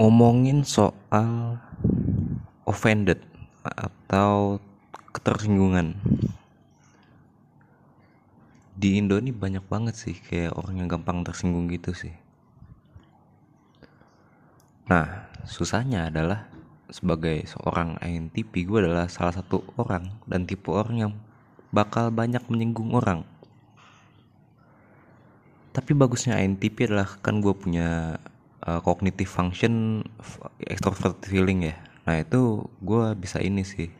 ngomongin soal offended atau ketersinggungan. Di Indo ini banyak banget sih kayak orang yang gampang tersinggung gitu sih. Nah susahnya adalah sebagai seorang INTP gue adalah salah satu orang dan tipe orang yang bakal banyak menyinggung orang. Tapi bagusnya INTP adalah kan gue punya uh, cognitive function extrovert feeling ya. Nah itu gue bisa ini sih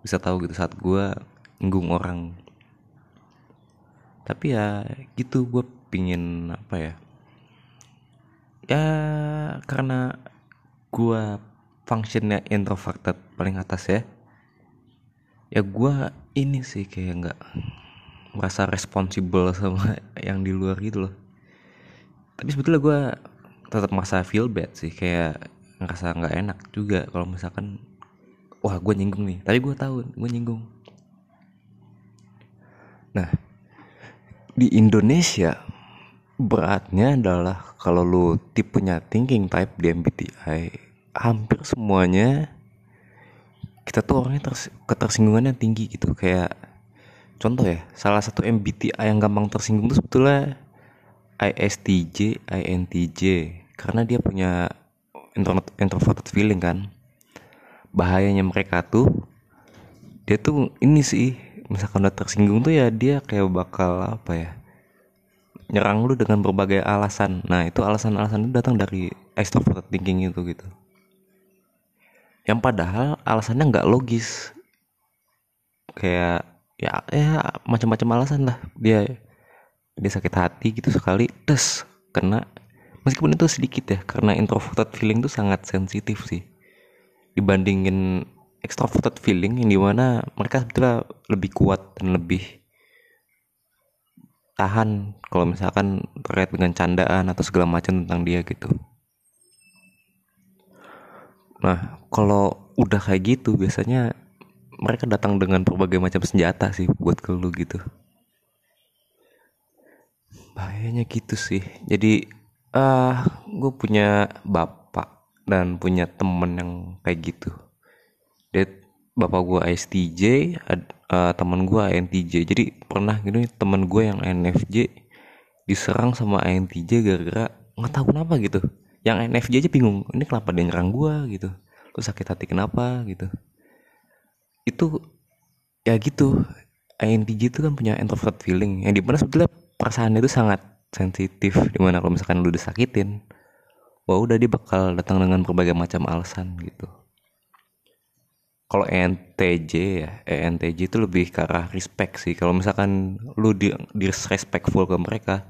bisa tahu gitu saat gue nyinggung orang. Tapi ya gitu gue pingin apa ya ya karena gue functionnya introverted paling atas ya ya gue ini sih kayak nggak merasa responsible sama yang di luar gitu loh. Tapi sebetulnya gue tetap masa feel bad sih kayak ngerasa nggak enak juga kalau misalkan wah gue nyinggung nih. Tapi gue tahu gue nyinggung. Nah di Indonesia beratnya adalah kalau lu tipenya thinking type di MBTI hampir semuanya kita tuh orangnya ters ketersinggungannya tinggi gitu. Kayak contoh ya salah satu MBTI yang gampang tersinggung tuh sebetulnya ISTJ, INTJ karena dia punya introverted feeling kan. Bahayanya mereka tuh dia tuh ini sih misalkan udah tersinggung tuh ya dia kayak bakal apa ya nyerang lu dengan berbagai alasan. Nah itu alasan-alasan itu datang dari extroverted thinking itu gitu. Yang padahal alasannya nggak logis. Kayak ya ya macam-macam alasan lah. Dia dia sakit hati gitu sekali tes kena meskipun itu sedikit ya karena introverted feeling tuh sangat sensitif sih. Dibandingin extroverted feeling yang di mana mereka sebetulnya lebih kuat dan lebih tahan kalau misalkan terkait dengan candaan atau segala macam tentang dia gitu. Nah kalau udah kayak gitu biasanya mereka datang dengan berbagai macam senjata sih buat ke lu gitu bahayanya gitu sih. Jadi ah uh, gue punya bapak dan punya temen yang kayak gitu. Dia bapak gue ISTJ uh, eh, teman gue INTJ jadi pernah gitu temen gue yang NFJ diserang sama INTJ gara-gara nggak tahu kenapa gitu. Yang NFJ aja bingung ini kenapa dia nyerang gue gitu. Lu sakit hati kenapa gitu. Itu ya gitu. INTJ itu kan punya introvert feeling. Yang di mana sebetulnya perasaan itu sangat sensitif di mana kalau misalkan lu disakitin wah udah dia bakal datang dengan berbagai macam alasan gitu. Kalau ENTJ ya ENTJ itu lebih ke arah respect sih. Kalau misalkan lu di disrespectful ke mereka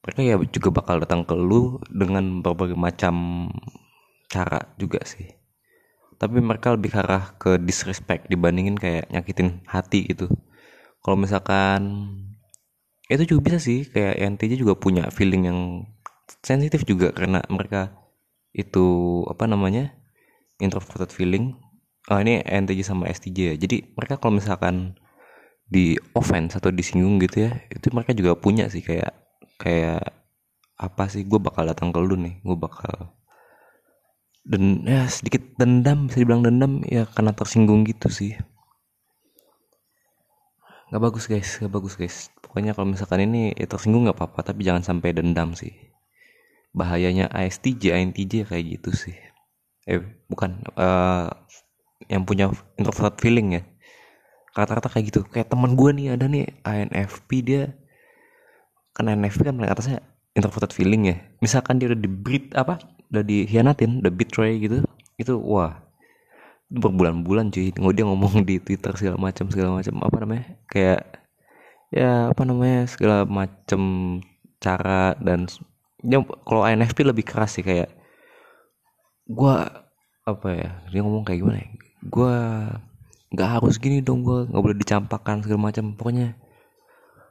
mereka ya juga bakal datang ke lu dengan berbagai macam cara juga sih. Tapi mereka lebih ke arah ke disrespect dibandingin kayak nyakitin hati gitu. Kalau misalkan itu juga bisa sih kayak ENTJ juga punya feeling yang sensitif juga karena mereka itu apa namanya introverted feeling. Oh ini ENTJ sama STJ ya. Jadi mereka kalau misalkan di offense atau disinggung gitu ya itu mereka juga punya sih kayak kayak apa sih gue bakal datang ke lu nih gue bakal dan ya sedikit dendam bisa dibilang dendam ya karena tersinggung gitu sih. Nggak bagus guys. Nggak bagus guys pokoknya kalau misalkan ini ya tersinggung nggak apa-apa tapi jangan sampai dendam sih. Bahayanya ASTJ INTJ kayak gitu sih. Eh bukan uh, yang punya introvert feeling ya. Kata-kata kayak gitu. Kayak teman gue nih ada nih INFP dia kan INFP kan paling atasnya introverted feeling ya. Misalkan dia udah di apa udah dihianatin udah betray gitu itu wah berbulan-bulan cuy dia ngomong di Twitter segala macam segala macam apa namanya kayak ya apa namanya segala macam cara dan ya, kalau INFP lebih keras sih kayak gua apa ya dia ngomong kayak gimana ya gua nggak harus gini dong gua nggak boleh dicampakkan segala macam pokoknya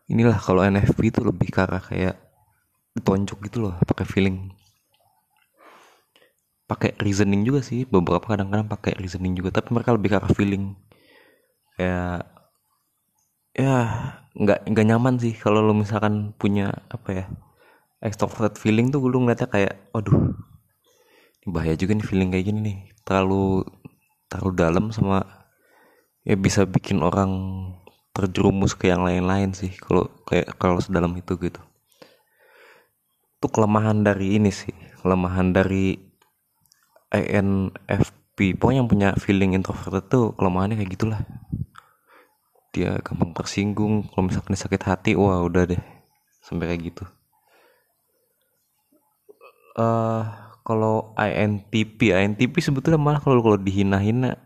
inilah kalau NFP itu lebih ke arah kayak ditonjok gitu loh pakai feeling. Pakai reasoning juga sih beberapa kadang-kadang pakai reasoning juga tapi mereka lebih ke arah feeling. Kayak ya nggak nggak nyaman sih kalau lo misalkan punya apa ya extrovert feeling tuh gue ngeliatnya kayak waduh bahaya juga nih feeling kayak gini nih. Terlalu terlalu dalam sama ya bisa bikin orang terjerumus ke yang lain-lain sih kalau kayak kalau sedalam itu gitu. Itu kelemahan dari ini sih kelemahan dari INFP pokoknya yang punya feeling introvert itu kelemahannya kayak gitulah dia gampang tersinggung. Kalau misalkan sakit hati wah udah deh. Sampai kayak gitu. Eh uh, kalau INTP INTP sebetulnya malah kalau kalau dihina-hina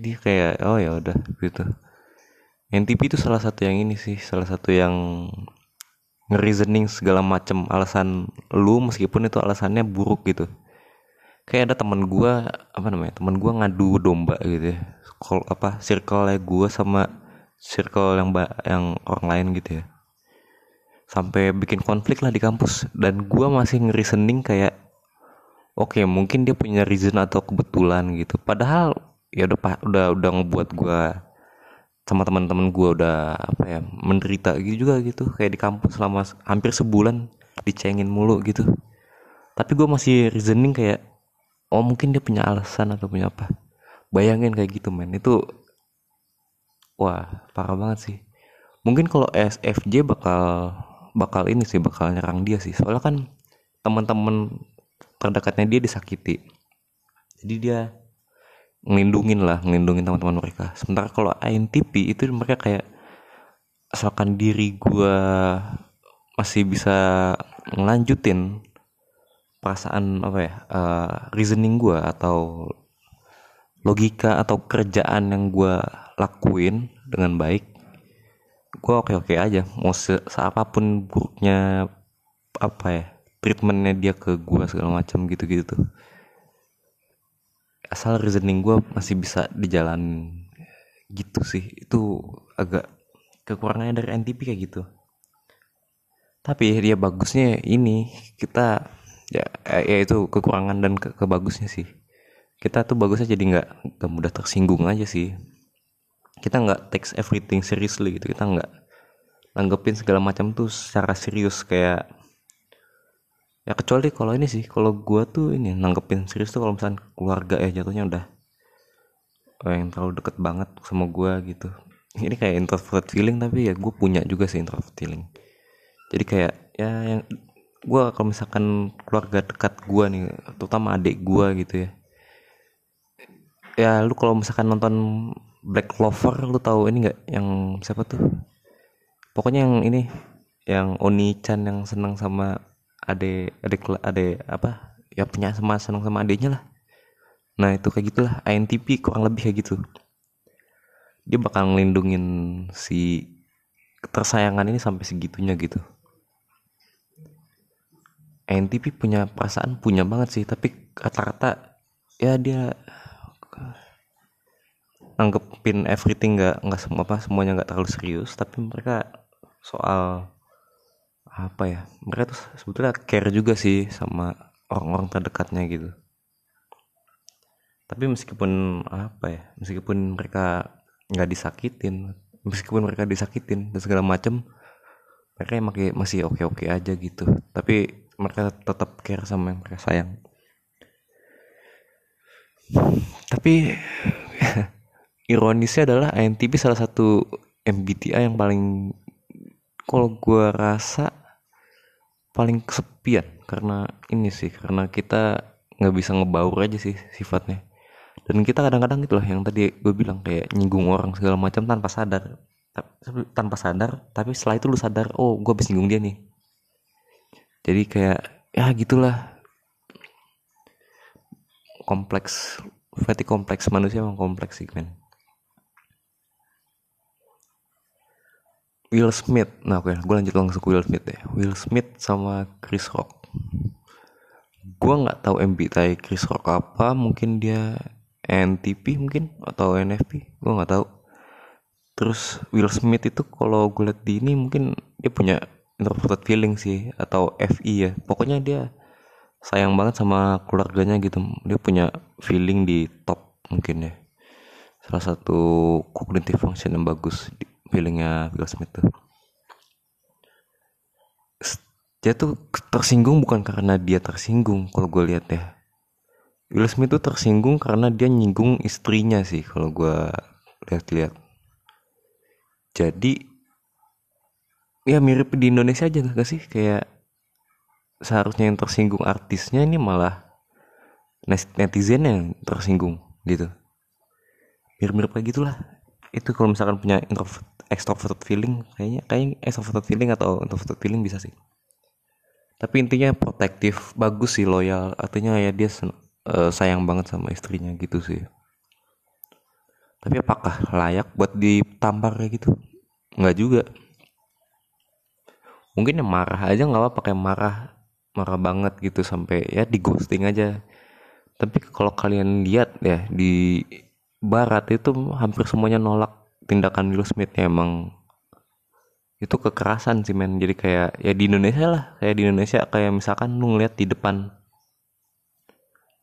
dia kayak oh ya udah gitu. INTP itu salah satu yang ini sih salah satu yang ngereasoning segala macam alasan lu meskipun itu alasannya buruk gitu. Kayak ada teman gua apa namanya teman gua ngadu domba gitu ya. Kalau apa circle gua sama circle yang yang orang lain gitu ya. Sampai bikin konflik lah di kampus. Dan gua masih ngereasoning kayak oke okay, mungkin dia punya reason atau kebetulan gitu. Padahal ya udah udah udah ngebuat gua sama teman-teman gue udah apa ya menderita gitu juga gitu. Kayak di kampus selama hampir sebulan dicengin mulu gitu. Tapi gue masih reasoning kayak oh mungkin dia punya alasan atau punya apa. Bayangin kayak gitu men. Itu wah parah banget sih. Mungkin kalau SFJ bakal bakal ini sih bakal nyerang dia sih. Soalnya kan teman-teman terdekatnya dia disakiti. Jadi dia ngelindungin lah ngelindungin teman-teman mereka. Sementara kalau INTP itu mereka kayak asalkan diri gue masih bisa ngelanjutin perasaan apa ya uh, reasoning gue atau logika atau kerjaan yang gue lakuin dengan baik gue oke oke aja. Mau se seapapun buruknya apa ya treatmentnya dia ke gue segala macam gitu gitu asal reasoning gue masih bisa dijalan gitu sih. Itu agak kekurangannya dari NTP kayak gitu. Tapi dia bagusnya ini kita ya ya itu kekurangan dan ke kebagusnya sih. Kita tuh bagusnya jadi nggak mudah tersinggung aja sih kita nggak takes everything seriously gitu. Kita nggak nanggepin segala macam tuh secara serius kayak ya kecuali kalau ini sih kalau gua tuh ini nanggepin serius tuh kalau misalnya keluarga ya jatuhnya udah oh, yang terlalu deket banget sama gua gitu. Ini kayak introvert feeling tapi ya gue punya juga sih introvert feeling. Jadi kayak ya yang gua kalau misalkan keluarga dekat gua nih terutama adik gua gitu ya. Ya lu kalau misalkan nonton Black Clover lu tahu ini nggak? Yang siapa tuh? Pokoknya yang ini yang Oni Chan yang senang sama ade ade ade apa? Ya punya sama senang sama adiknya lah. Nah itu kayak gitulah. INTP kurang lebih kayak gitu. Dia bakal ngelindungin si ketersayangan ini sampai segitunya gitu. INTP punya perasaan punya banget sih tapi kata-kata ya dia nanggepin everything nggak nggak semua apa semuanya nggak terlalu serius tapi mereka soal apa ya mereka tuh sebetulnya care juga sih sama orang-orang terdekatnya gitu. Tapi meskipun apa ya meskipun mereka nggak disakitin meskipun mereka disakitin dan segala macem mereka masih masih oke oke aja gitu. Tapi mereka tetap care sama yang mereka sayang. Tapi ironisnya adalah INTP salah satu MBTI yang paling kalau gue rasa paling kesepian. Karena ini sih karena kita nggak bisa ngebaur aja sih sifatnya. Dan kita kadang-kadang gitu lah yang tadi gue bilang kayak nyinggung orang segala macam tanpa sadar. Tanpa sadar tapi setelah itu lu sadar oh gue habis nyinggung dia nih. Jadi kayak ya gitulah. Kompleks berarti kompleks manusia emang kompleks sih men Will Smith. Nah oke gue lanjut langsung ke Will Smith deh. Will Smith sama Chris Rock. Gue nggak tahu MBTI Chris Rock apa. Mungkin dia NTP mungkin atau NFP gue nggak tahu. Terus Will Smith itu kalau gue liat di ini mungkin dia punya introverted feeling sih atau FI ya. Pokoknya dia sayang banget sama keluarganya gitu. Dia punya feeling di top mungkin ya. Salah satu cognitive function yang bagus feelingnya Will Smith tuh. Dia tuh tersinggung bukan karena dia tersinggung kalau gue lihat ya. Will Smith tuh tersinggung karena dia nyinggung istrinya sih kalau gue lihat-lihat. Jadi ya mirip di Indonesia aja gak sih? Kayak seharusnya yang tersinggung artisnya ini malah netizen yang tersinggung gitu. Mirip-mirip kayak gitulah itu kalau misalkan punya introvert extrovert feeling kayaknya kayaknya extrovert feeling atau introvert feeling bisa sih. Tapi intinya protektif bagus sih loyal. Artinya ya dia uh, sayang banget sama istrinya gitu sih. Tapi apakah layak buat ditampar kayak gitu? Nggak juga. Mungkin yang marah aja nggak apa pakai marah marah banget gitu sampai ya di ghosting aja. Tapi kalau kalian lihat ya di barat itu hampir semuanya nolak tindakan Will Smith ya emang. Itu kekerasan sih men. Jadi kayak ya di Indonesia lah. Kayak di Indonesia kayak misalkan lu ngeliat di depan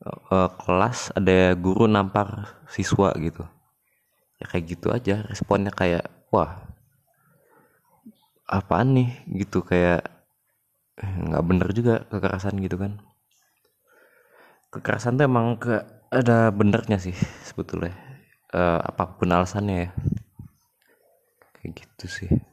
uh, kelas ada guru nampar siswa gitu. Ya kayak gitu aja responnya kayak wah apaan nih? Gitu kayak nggak bener juga kekerasan gitu kan. Kekerasan tuh emang ke ada benernya sih sebetulnya uh, apa pun alasannya ya. Kayak gitu sih